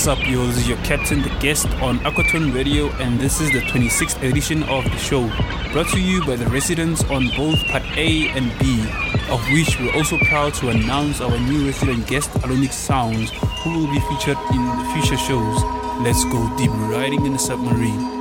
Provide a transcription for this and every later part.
What's up, yo? This is your captain, the guest on Aquatone Radio, and this is the 26th edition of the show. Brought to you by the residents on both Part A and B, of which we're also proud to announce our new resident guest, Alonic Sounds, who will be featured in future shows. Let's go deep riding in the submarine.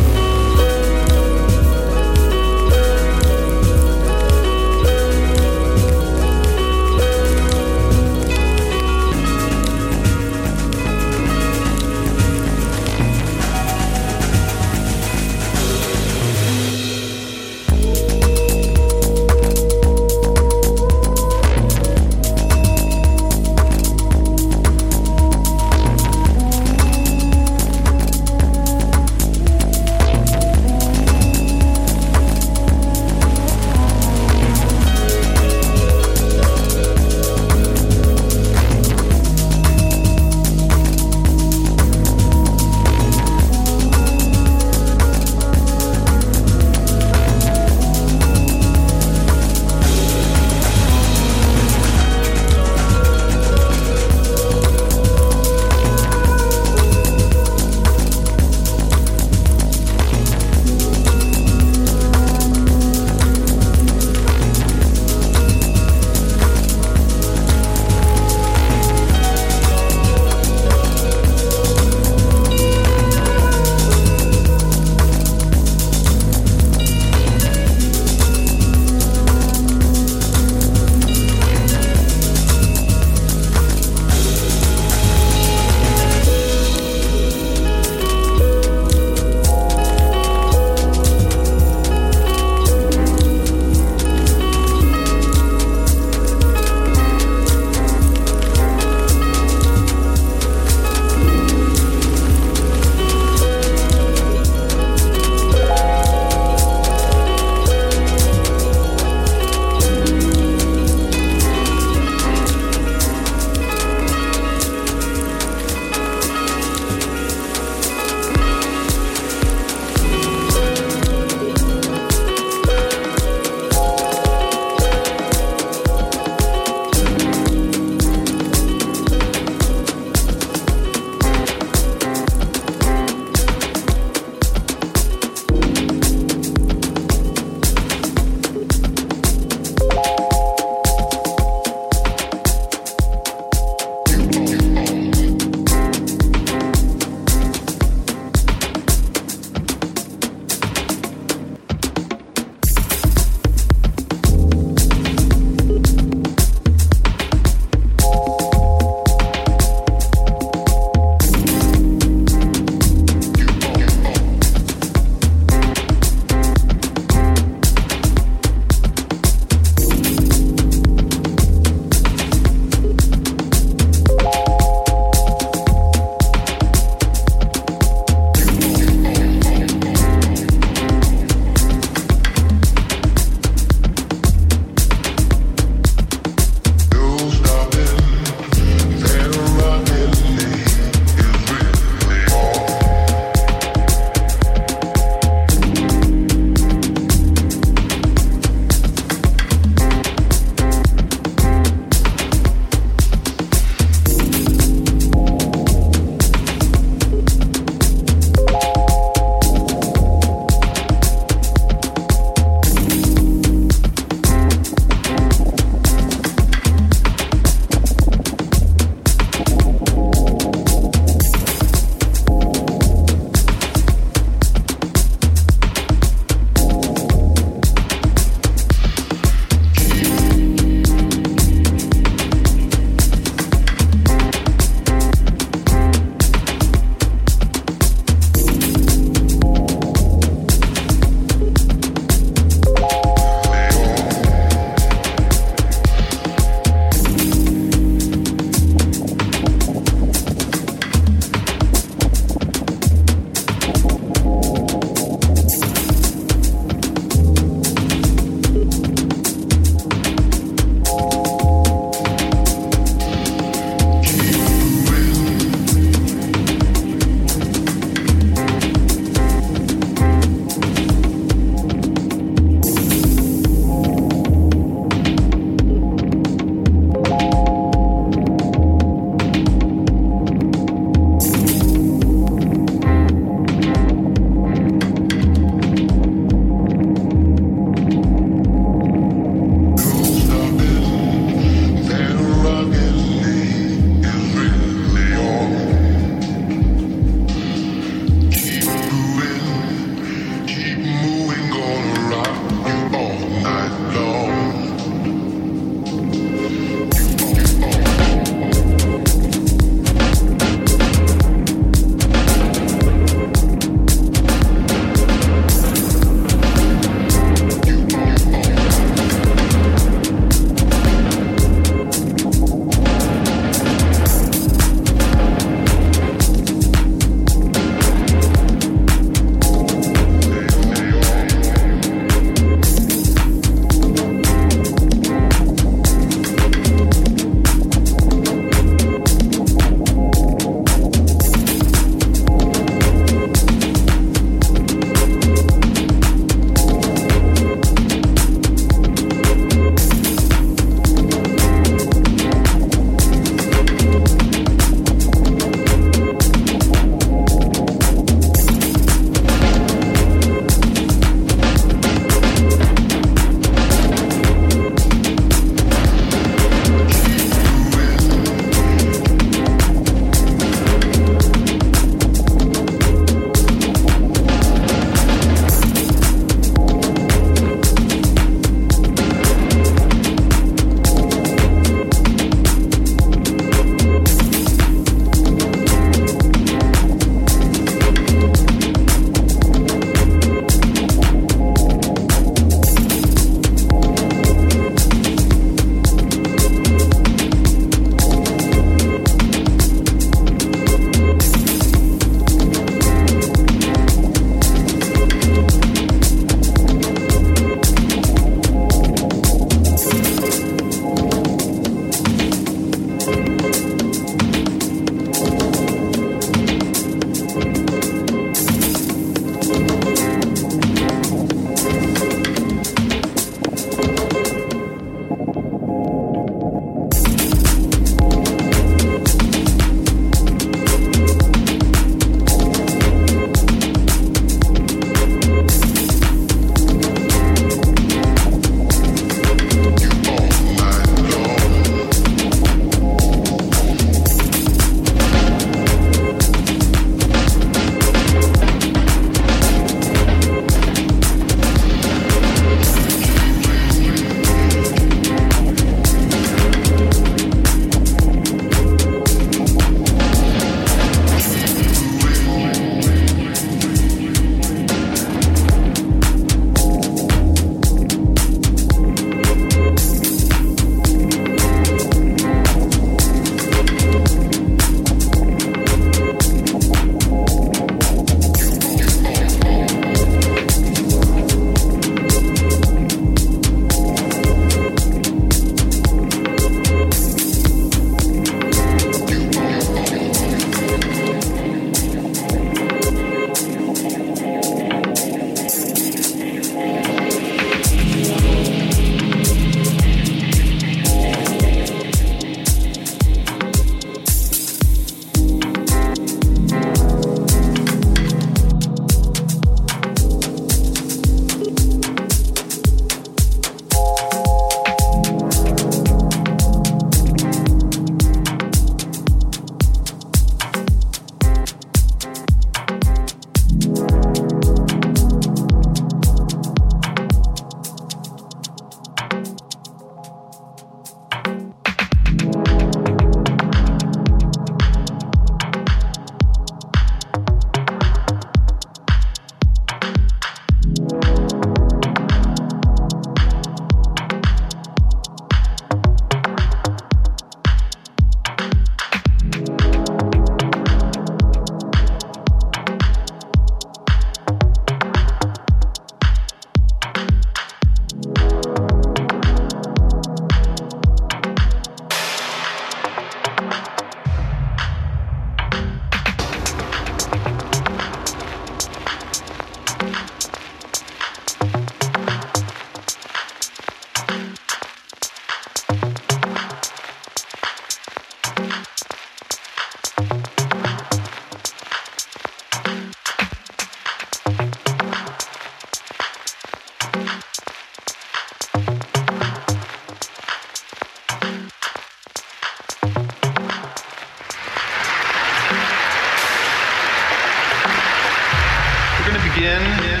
in. in,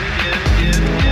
in, in.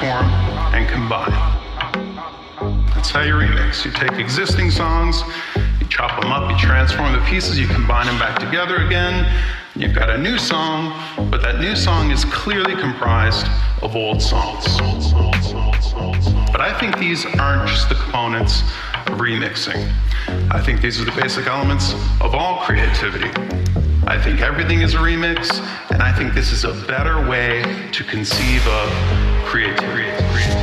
transform, and combine. That's how you remix. You take existing songs, you chop them up, you transform the pieces, you combine them back together again. You've got a new song, but that new song is clearly comprised of old songs. But I think these aren't just the components of remixing. I think these are the basic elements of all creativity. I think everything is a remix, and I think this is a better way to conceive of creativity. creativity.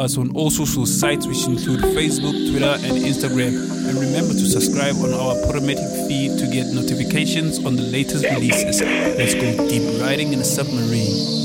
Us on all social sites, which include Facebook, Twitter, and Instagram. And remember to subscribe on our Podomatic feed to get notifications on the latest releases. Let's go deep riding in a submarine.